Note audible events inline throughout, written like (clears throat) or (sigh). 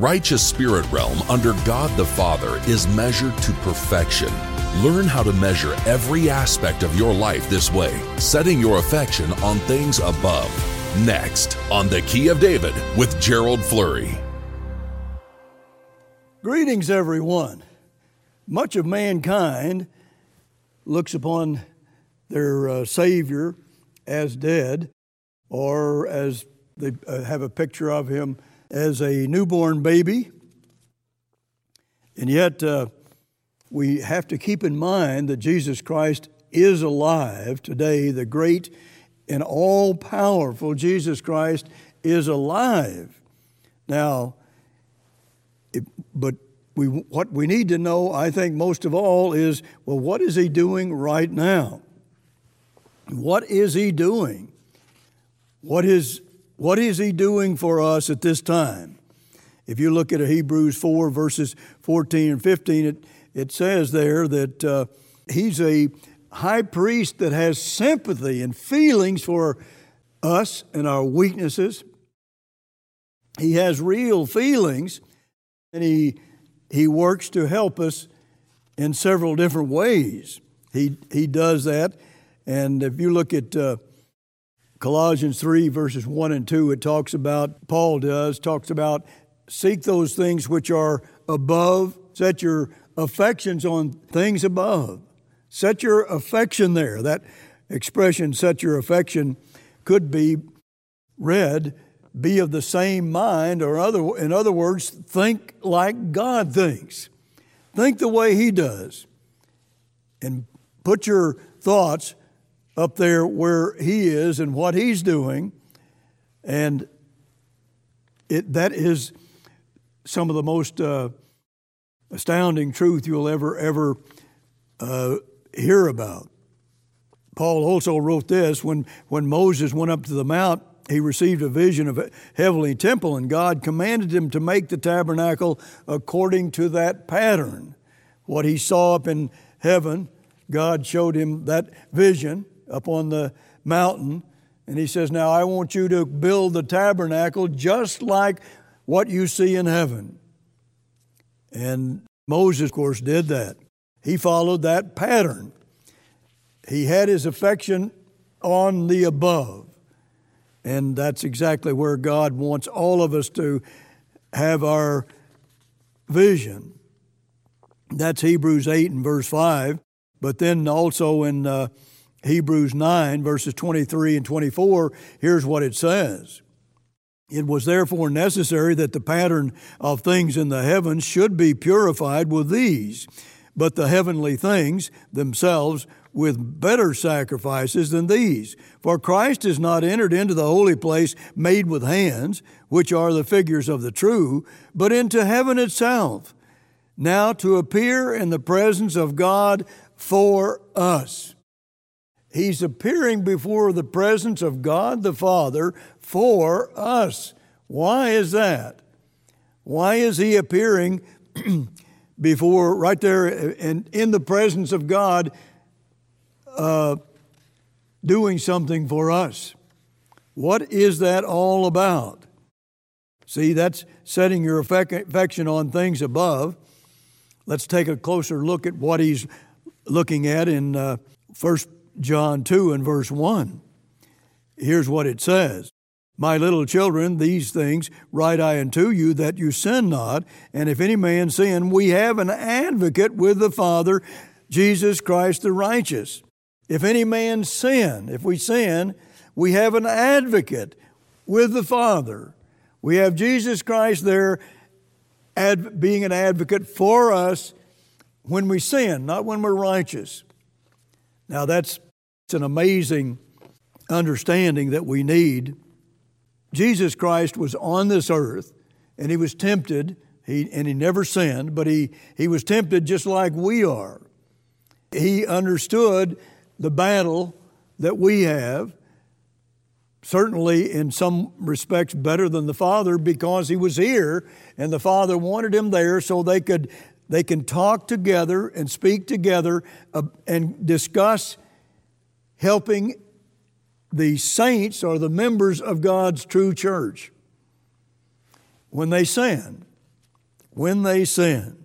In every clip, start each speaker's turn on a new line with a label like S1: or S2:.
S1: righteous spirit realm under God the Father is measured to perfection. Learn how to measure every aspect of your life this way, setting your affection on things above. Next, on The Key of David with Gerald Flurry.
S2: Greetings, everyone. Much of mankind looks upon their uh, Savior as dead, or as they uh, have a picture of him as a newborn baby. And yet, uh, we have to keep in mind that Jesus Christ is alive today. The great and all powerful Jesus Christ is alive. Now, it, but we, what we need to know, I think, most of all, is well, what is he doing right now? What is he doing? What is, what is he doing for us at this time? If you look at Hebrews 4, verses 14 and 15, it, it says there that uh, he's a high priest that has sympathy and feelings for us and our weaknesses. He has real feelings and he, he works to help us in several different ways. He, he does that. And if you look at uh, Colossians 3, verses 1 and 2, it talks about, Paul does, talks about seek those things which are above, set your affections on things above. Set your affection there. That expression, set your affection, could be read, be of the same mind, or other, in other words, think like God thinks. Think the way He does. And put your thoughts up there where He is and what He's doing. And it, that is some of the most uh, astounding truth you'll ever, ever uh, hear about. Paul also wrote this when, when Moses went up to the mount, he received a vision of a heavenly temple, and God commanded him to make the tabernacle according to that pattern. What he saw up in heaven, God showed him that vision up on the mountain. And he says, Now I want you to build the tabernacle just like what you see in heaven. And Moses, of course, did that. He followed that pattern. He had his affection on the above. And that's exactly where God wants all of us to have our vision. That's Hebrews 8 and verse 5. But then also in uh, Hebrews 9, verses 23 and 24, here's what it says It was therefore necessary that the pattern of things in the heavens should be purified with these, but the heavenly things themselves with better sacrifices than these. For Christ has not entered into the holy place made with hands, which are the figures of the true, but into heaven itself, now to appear in the presence of God for us. He's appearing before the presence of God the Father for us. Why is that? Why is He appearing (clears throat) before, right there, in, in the presence of God? uh, doing something for us. What is that all about? See, that's setting your affection on things above. Let's take a closer look at what he's looking at in uh, 1 John 2 and verse 1. Here's what it says My little children, these things write I unto you that you sin not. And if any man sin, we have an advocate with the Father, Jesus Christ the righteous. If any man sin, if we sin, we have an advocate with the Father. We have Jesus Christ there ad, being an advocate for us when we sin, not when we're righteous. Now, that's it's an amazing understanding that we need. Jesus Christ was on this earth and he was tempted, he, and he never sinned, but he, he was tempted just like we are. He understood the battle that we have, certainly in some respects better than the Father because he was here and the Father wanted him there so they could they can talk together and speak together uh, and discuss helping the saints or the members of God's true church when they sin. when they sin.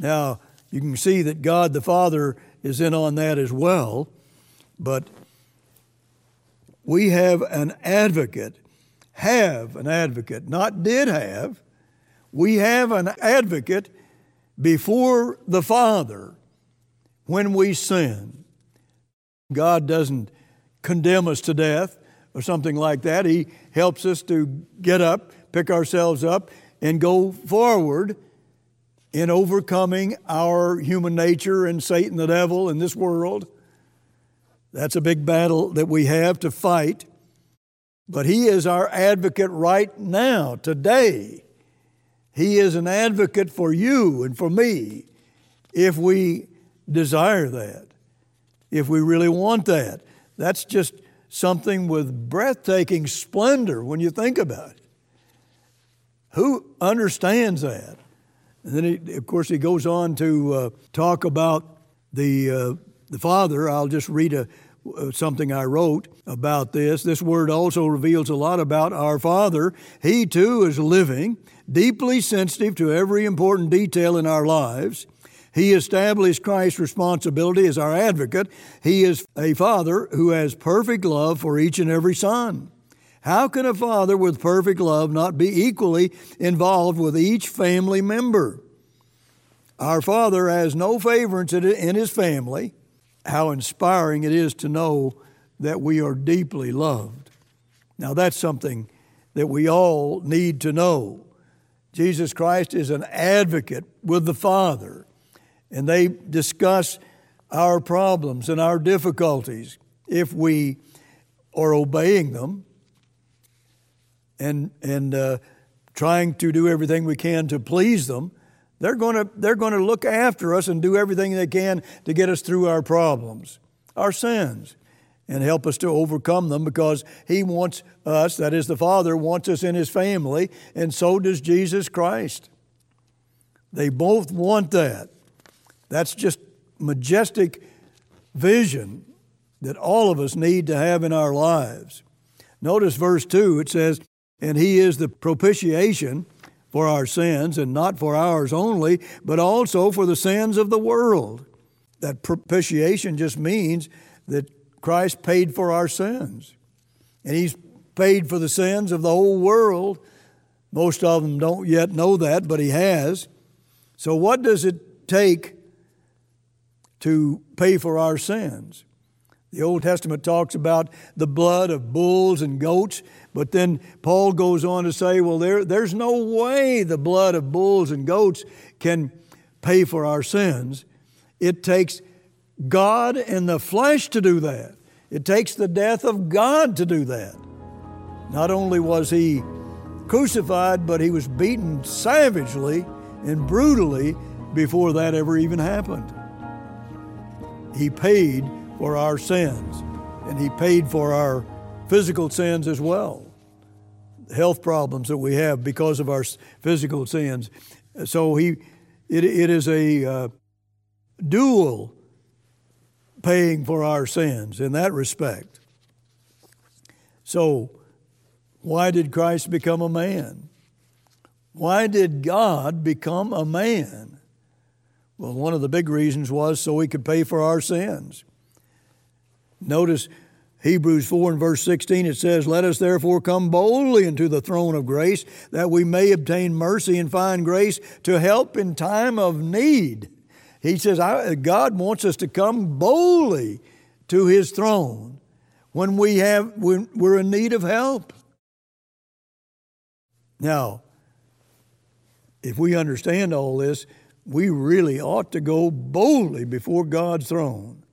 S2: Now, you can see that God the Father is in on that as well, but we have an advocate, have an advocate, not did have. We have an advocate before the Father when we sin. God doesn't condemn us to death or something like that. He helps us to get up, pick ourselves up, and go forward in overcoming our human nature and Satan, the devil, in this world. That's a big battle that we have to fight. But He is our advocate right now, today. He is an advocate for you and for me if we desire that, if we really want that. That's just something with breathtaking splendor when you think about it. Who understands that? And then, he, of course, he goes on to uh, talk about the, uh, the Father. I'll just read a, uh, something I wrote about this. This word also reveals a lot about our Father. He too is living, deeply sensitive to every important detail in our lives. He established Christ's responsibility as our advocate. He is a father who has perfect love for each and every son. How can a father with perfect love not be equally involved with each family member? Our father has no favorites in his family. How inspiring it is to know that we are deeply loved. Now, that's something that we all need to know. Jesus Christ is an advocate with the Father and they discuss our problems and our difficulties if we are obeying them and, and uh, trying to do everything we can to please them. They're going to they're going to look after us and do everything they can to get us through our problems, our sins, and help us to overcome them because He wants us, that is, the Father, wants us in His family, and so does Jesus Christ. They both want that. That's just majestic vision that all of us need to have in our lives. Notice verse 2, it says, And he is the propitiation for our sins, and not for ours only, but also for the sins of the world. That propitiation just means that Christ paid for our sins. And he's paid for the sins of the whole world. Most of them don't yet know that, but he has. So, what does it take to pay for our sins. The Old Testament talks about the blood of bulls and goats, but then Paul goes on to say, well, there, there's no way the blood of bulls and goats can pay for our sins. It takes God in the flesh to do that. It takes the death of God to do that. Not only was he crucified, but he was beaten savagely and brutally before that ever even happened. He paid for our sins, and He paid for our physical sins as well, health problems that we have because of our physical sins. So He, it, it is a uh, dual paying for our sins in that respect. So, why did Christ become a man? Why did God become a man? Well, one of the big reasons was so we could pay for our sins. Notice Hebrews 4 and verse 16, it says, Let us therefore come boldly into the throne of grace, that we may obtain mercy and find grace to help in time of need. He says, God wants us to come boldly to His throne when we have when we're in need of help. Now, if we understand all this, we really ought to go boldly before God's throne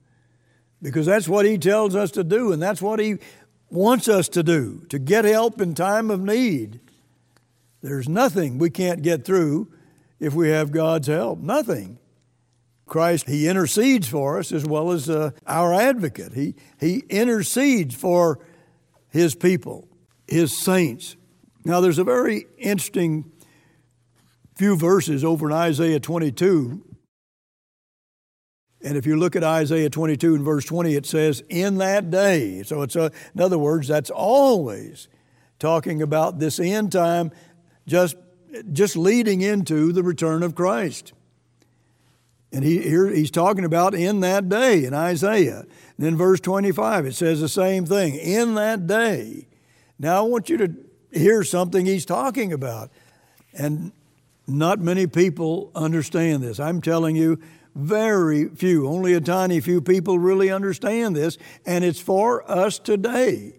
S2: because that's what He tells us to do, and that's what He wants us to do to get help in time of need. There's nothing we can't get through if we have God's help. Nothing. Christ, He intercedes for us as well as uh, our advocate. He, he intercedes for His people, His saints. Now, there's a very interesting few verses over in Isaiah 22. And if you look at Isaiah 22 and verse 20, it says, In that day. So it's, a, in other words, that's always talking about this end time, just just leading into the return of Christ. And he, here he's talking about in that day in Isaiah. And then verse 25, it says the same thing in that day. Now I want you to hear something he's talking about. And not many people understand this. I'm telling you, very few, only a tiny few people really understand this, and it's for us today.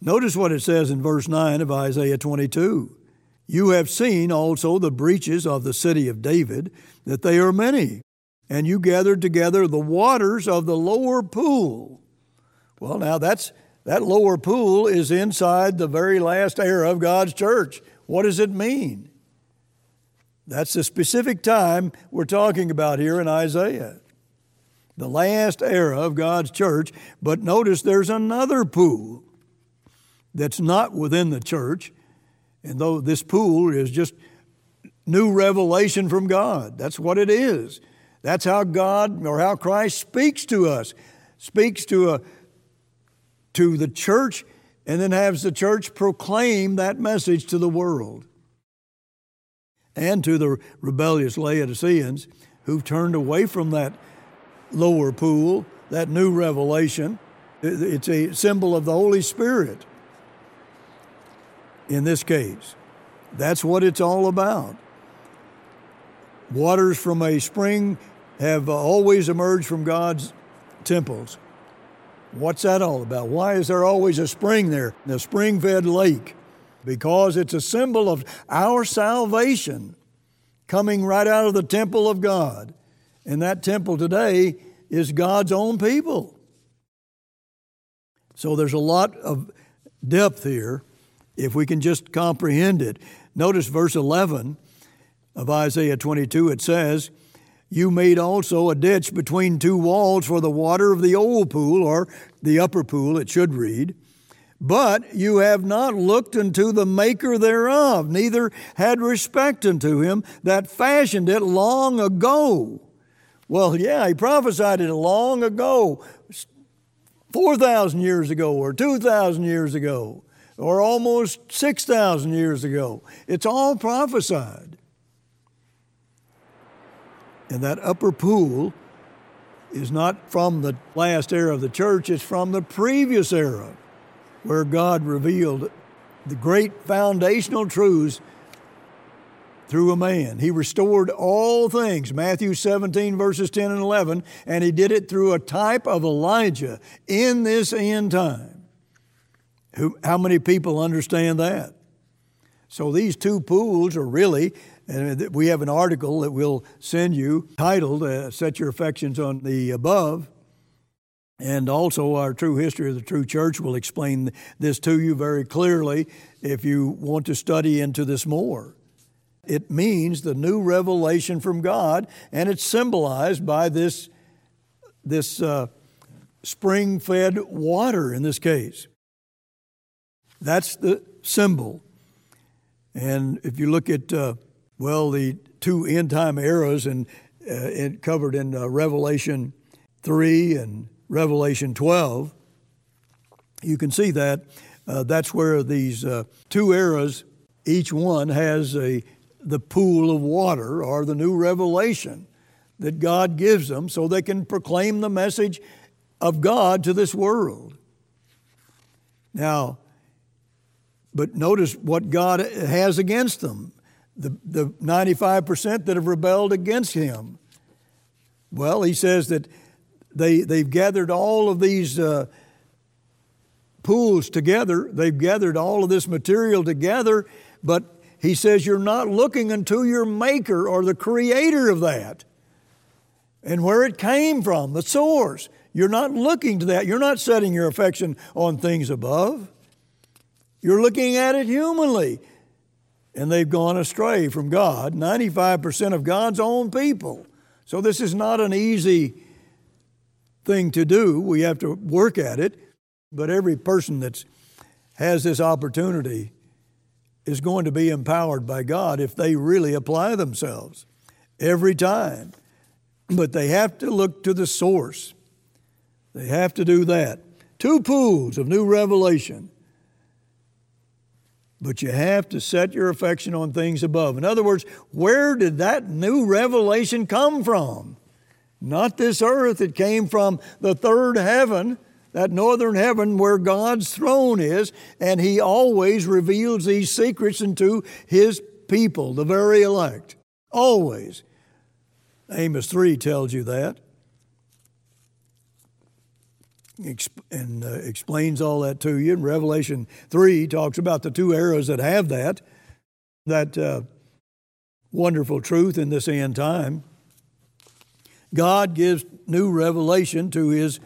S2: Notice what it says in verse 9 of Isaiah 22. You have seen also the breaches of the city of David, that they are many, and you gathered together the waters of the lower pool. Well, now that's that lower pool is inside the very last era of God's church. What does it mean? That's the specific time we're talking about here in Isaiah. The last era of God's church, but notice there's another pool that's not within the church, and though this pool is just new revelation from God, that's what it is. That's how God or how Christ speaks to us, speaks to a to the church and then has the church proclaim that message to the world and to the rebellious Laodiceans who've turned away from that lower pool, that new revelation. It's a symbol of the Holy Spirit in this case. That's what it's all about. Waters from a spring have always emerged from God's temples. What's that all about? Why is there always a spring there, a spring fed lake? Because it's a symbol of our salvation coming right out of the temple of God. And that temple today is God's own people. So there's a lot of depth here if we can just comprehend it. Notice verse 11 of Isaiah 22, it says, You made also a ditch between two walls for the water of the old pool, or the upper pool, it should read. But you have not looked unto the maker thereof, neither had respect unto him that fashioned it long ago. Well, yeah, he prophesied it long ago, 4,000 years ago or 2,000 years ago or almost 6,000 years ago. It's all prophesied. And that upper pool is not from the last era of the church, it's from the previous era where God revealed the great foundational truths through a man. He restored all things, Matthew 17, verses 10 and 11, and he did it through a type of Elijah in this end time. Who, how many people understand that? So these two pools are really, and we have an article that we'll send you titled uh, Set Your Affections on the Above. And also, our true history of the true church will explain this to you very clearly if you want to study into this more. It means the new revelation from God, and it's symbolized by this, this uh, spring fed water in this case. That's the symbol. And if you look at, uh, well, the two end time eras and uh, covered in uh, Revelation 3 and Revelation 12, you can see that uh, that's where these uh, two eras, each one has a, the pool of water or the new revelation that God gives them so they can proclaim the message of God to this world. Now, but notice what God has against them the, the 95% that have rebelled against Him. Well, He says that they, they've gathered all of these uh, pools together, they've gathered all of this material together, but He says you're not looking unto your Maker or the Creator of that and where it came from, the source. You're not looking to that. You're not setting your affection on things above. You're looking at it humanly. And they've gone astray from God, 95% of God's own people. So this is not an easy thing to do. We have to work at it. But every person that has this opportunity is going to be empowered by God if they really apply themselves every time. But they have to look to the source. They have to do that. Two pools of new revelation but you have to set your affection on things above. In other words, where did that new revelation come from? Not this earth, it came from the third heaven, that northern heaven where God's throne is, and He always reveals these secrets into His people, the very elect. Always. Amos 3 tells you that and uh, explains all that to you. In Revelation 3 talks about the two eras that have that, that uh, wonderful truth in this end time. God gives new revelation to his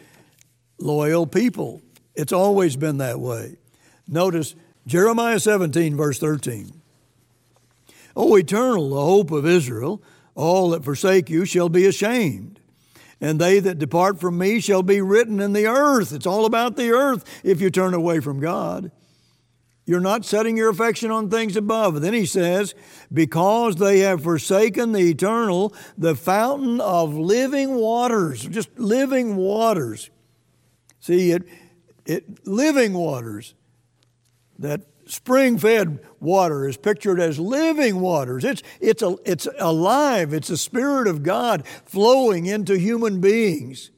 S2: loyal people. It's always been that way. Notice Jeremiah 17, verse 13. O eternal, the hope of Israel, all that forsake you shall be ashamed and they that depart from me shall be written in the earth. It's all about the earth if you turn away from God. You're not setting your affection on things above. then he says, because they have forsaken the eternal, the fountain of living waters, just living waters. See, it, it living waters that spring fed water is pictured as living waters. It's, it's, a, it's alive, it's the Spirit of God flowing into human beings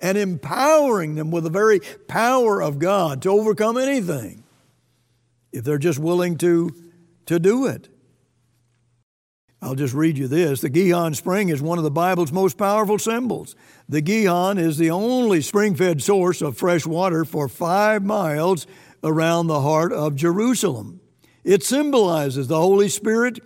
S2: and empowering them with the very power of God to overcome anything if they're just willing to, to do it. I'll just read you this. The Gihon Spring is one of the Bible's most powerful symbols. The Gihon is the only spring fed source of fresh water for five miles around the heart of Jerusalem. It symbolizes the Holy Spirit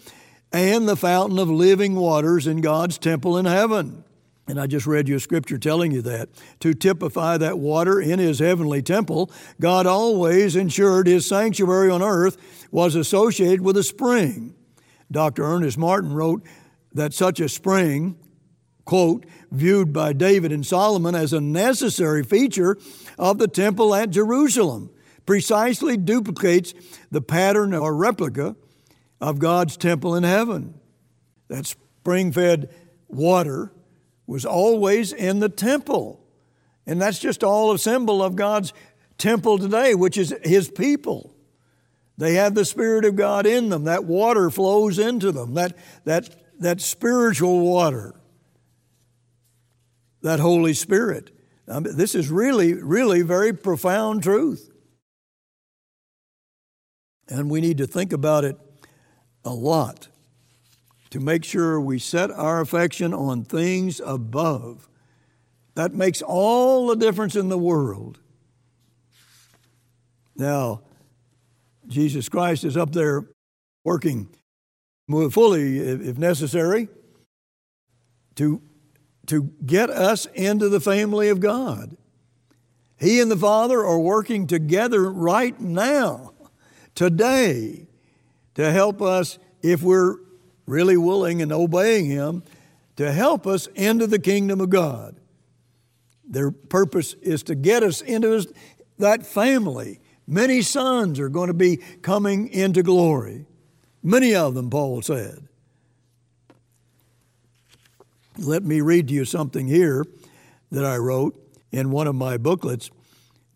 S2: and the fountain of living waters in God's temple in heaven. And I just read you a scripture telling you that. To typify that water in his heavenly temple, God always ensured his sanctuary on earth was associated with a spring. Dr. Ernest Martin wrote that such a spring, quote, viewed by David and Solomon as a necessary feature of the temple at Jerusalem precisely duplicates the pattern or replica of God's temple in heaven. That spring fed water was always in the temple. And that's just all a symbol of God's temple today, which is His people. They have the Spirit of God in them. That water flows into them, that, that, that spiritual water, that Holy Spirit. Um, this is really, really very profound truth. And we need to think about it a lot to make sure we set our affection on things above. That makes all the difference in the world. Now, Jesus Christ is up there working fully, if necessary, to, to get us into the family of God. He and the Father are working together right now today to help us, if we're really willing and obeying Him, to help us into the kingdom of God. Their purpose is to get us into his, that family. Many sons are going to be coming into glory. Many of them, Paul said. Let me read to you something here that I wrote in one of my booklets.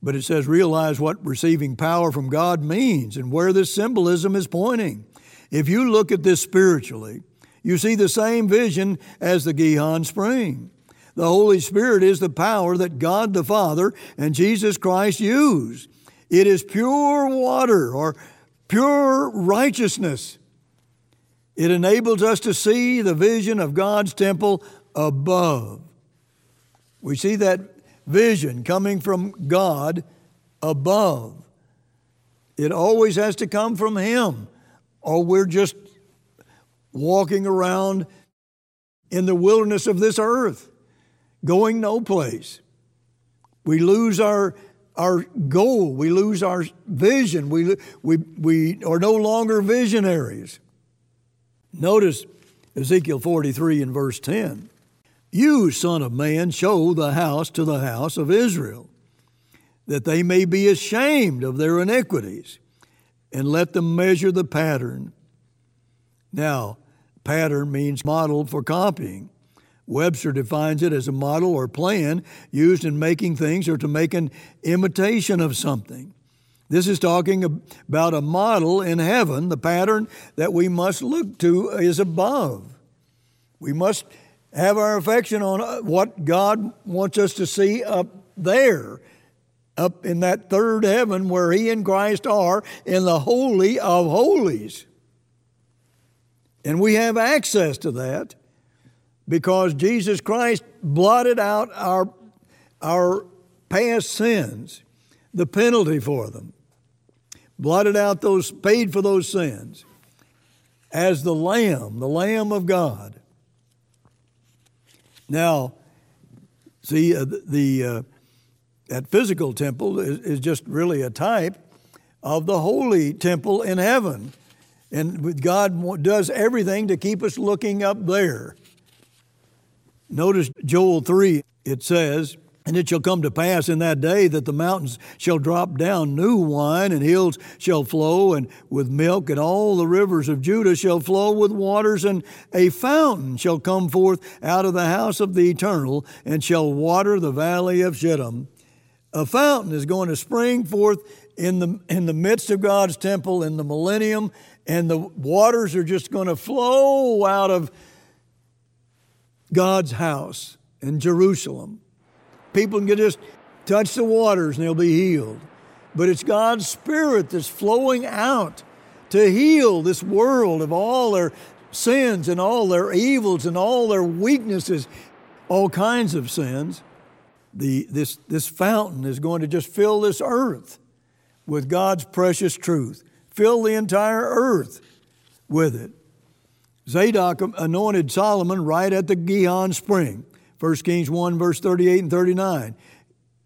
S2: But it says, realize what receiving power from God means and where this symbolism is pointing. If you look at this spiritually, you see the same vision as the Gihon Spring. The Holy Spirit is the power that God the Father and Jesus Christ use. It is pure water or pure righteousness. It enables us to see the vision of God's temple above. We see that vision coming from God above. It always has to come from Him, or we're just walking around in the wilderness of this earth, going no place. We lose our, our goal, we lose our vision, we, we, we are no longer visionaries. Notice Ezekiel 43 and verse 10. You, Son of Man, show the house to the house of Israel, that they may be ashamed of their iniquities, and let them measure the pattern. Now, pattern means model for copying. Webster defines it as a model or plan used in making things or to make an imitation of something. This is talking about a model in heaven. The pattern that we must look to is above. We must have our affection on uh, what God wants us to see up there, up in that third heaven where He and Christ are in the Holy of Holies. And we have access to that because Jesus Christ blotted out our, our past sins, the penalty for them, blotted out those, paid for those sins as the Lamb, the Lamb of God. Now, see, uh, the, uh, that physical temple is, is just really a type of the holy temple in heaven. And God does everything to keep us looking up there. Notice Joel 3, it says, and it shall come to pass in that day that the mountains shall drop down new wine, and hills shall flow and with milk, and all the rivers of Judah shall flow with waters, and a fountain shall come forth out of the house of the eternal, and shall water the valley of Shittim. A fountain is going to spring forth in the, in the midst of God's temple in the millennium, and the waters are just going to flow out of God's house in Jerusalem. People can just touch the waters and they'll be healed. But it's God's Spirit that's flowing out to heal this world of all their sins and all their evils and all their weaknesses, all kinds of sins. The, this, this fountain is going to just fill this earth with God's precious truth, fill the entire earth with it. Zadok anointed Solomon right at the Gihon spring. 1 Kings 1, verse 38 and 39.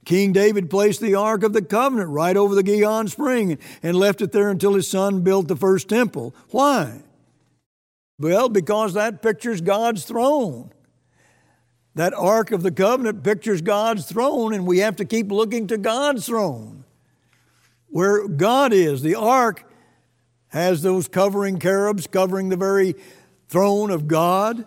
S2: King David placed the Ark of the Covenant right over the Gihon Spring and left it there until his son built the first temple. Why? Well, because that pictures God's throne. That Ark of the Covenant pictures God's throne, and we have to keep looking to God's throne. Where God is, the Ark has those covering cherubs covering the very throne of God.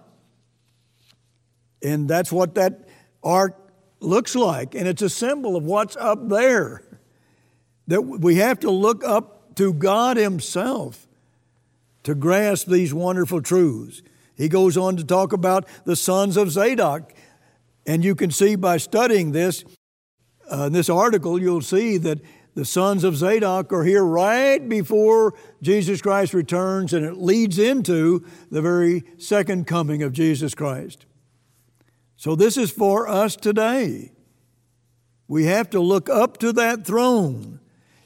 S2: And that's what that ark looks like. And it's a symbol of what's up there. That we have to look up to God Himself to grasp these wonderful truths. He goes on to talk about the sons of Zadok. And you can see by studying this, uh, this article, you'll see that the sons of Zadok are here right before Jesus Christ returns, and it leads into the very second coming of Jesus Christ. So, this is for us today. We have to look up to that throne.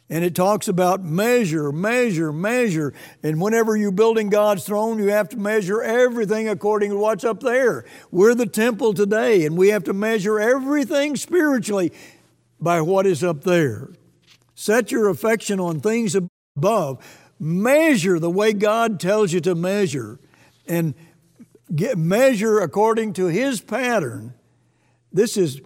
S2: And it talks about measure, measure, measure. And whenever you're building God's throne, you have to measure everything according to what's up there. We're the temple today, and we have to measure everything spiritually by what is up there. Set your affection on things above. Measure the way God tells you to measure. And get, measure according to His pattern. This is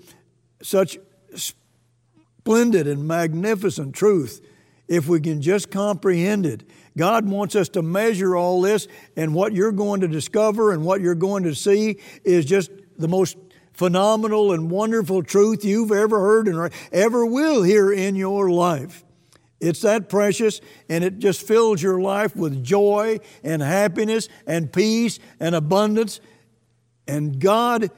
S2: such splendid and magnificent truth if we can just comprehend it. God wants us to measure all this, and what you're going to discover and what you're going to see is just the most phenomenal and wonderful truth you've ever heard and ever will hear in your life. It's that precious, and it just fills your life with joy and happiness and peace and abundance. And God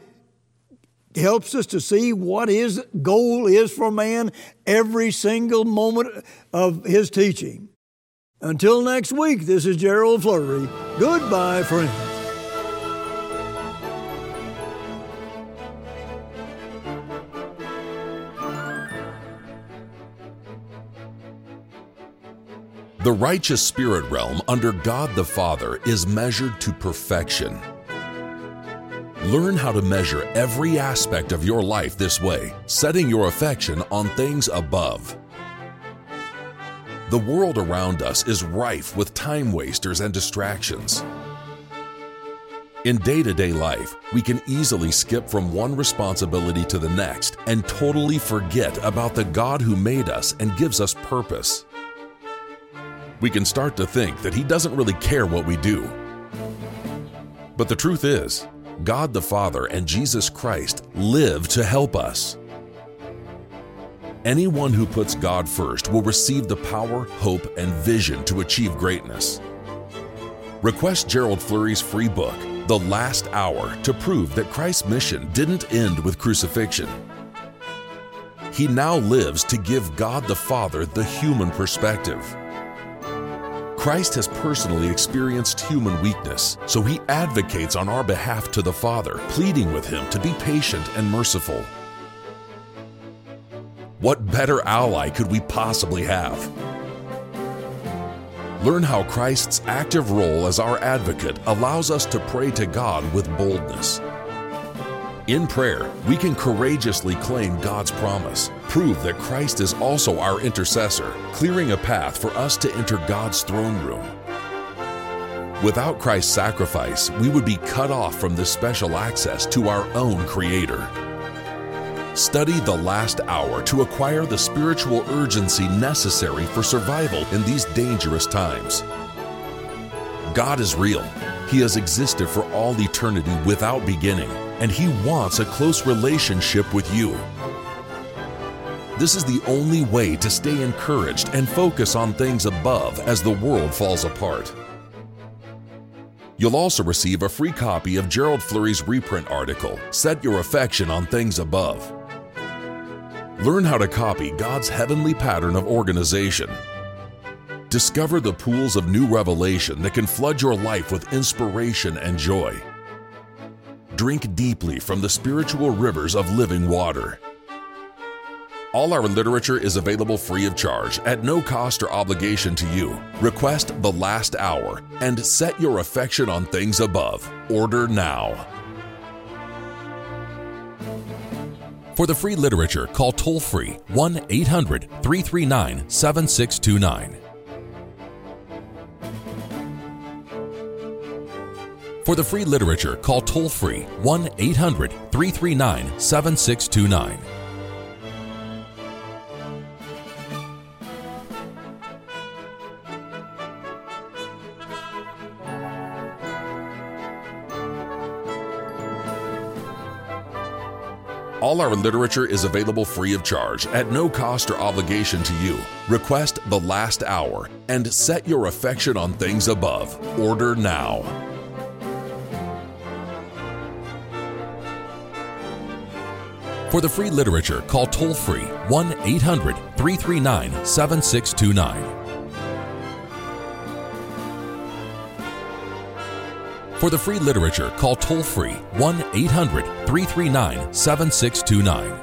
S2: helps us to see what His goal is for man every single moment of His teaching. Until next week, this is Gerald Flurry. Goodbye, friends.
S1: The righteous spirit realm under God the Father is measured to perfection. Learn how to measure every aspect of your life this way, setting your affection on things above. The world around us is rife with time wasters and distractions. In day to day life, we can easily skip from one responsibility to the next and totally forget about the God who made us and gives us purpose we can start to think that He doesn't really care what we do. But the truth is, God the Father and Jesus Christ live to help us. Anyone who puts God first will receive the power, hope, and vision to achieve greatness. Request Gerald Flurry's free book, The Last Hour, to prove that Christ's mission didn't end with crucifixion. He now lives to give God the Father the human perspective. Christ has personally experienced human weakness, so he advocates on our behalf to the Father, pleading with him to be patient and merciful. What better ally could we possibly have? Learn how Christ's active role as our advocate allows us to pray to God with boldness. In prayer, we can courageously claim God's promise, prove that Christ is also our intercessor, clearing a path for us to enter God's throne room. Without Christ's sacrifice, we would be cut off from this special access to our own Creator. Study the last hour to acquire the spiritual urgency necessary for survival in these dangerous times. God is real. He has existed for all eternity without beginning, and He wants a close relationship with you. This is the only way to stay encouraged and focus on things above as the world falls apart. You'll also receive a free copy of Gerald Flurry's reprint article, Set Your Affection on Things Above. Learn how to copy God's heavenly pattern of organization. Discover the pools of new revelation that can flood your life with inspiration and joy. Drink deeply from the spiritual rivers of living water. All our literature is available free of charge at no cost or obligation to you. Request The Last Hour and set your affection on things above. Order now. For the free literature, call toll free 1 800 339 7629. For the free literature, call toll free 1 800 339 7629. Our literature is available free of charge at no cost or obligation to you. Request The Last Hour and set your affection on things above. Order now. For the free literature, call toll free 1 800 339 7629. For the free literature, call toll free 1 800 339 7629.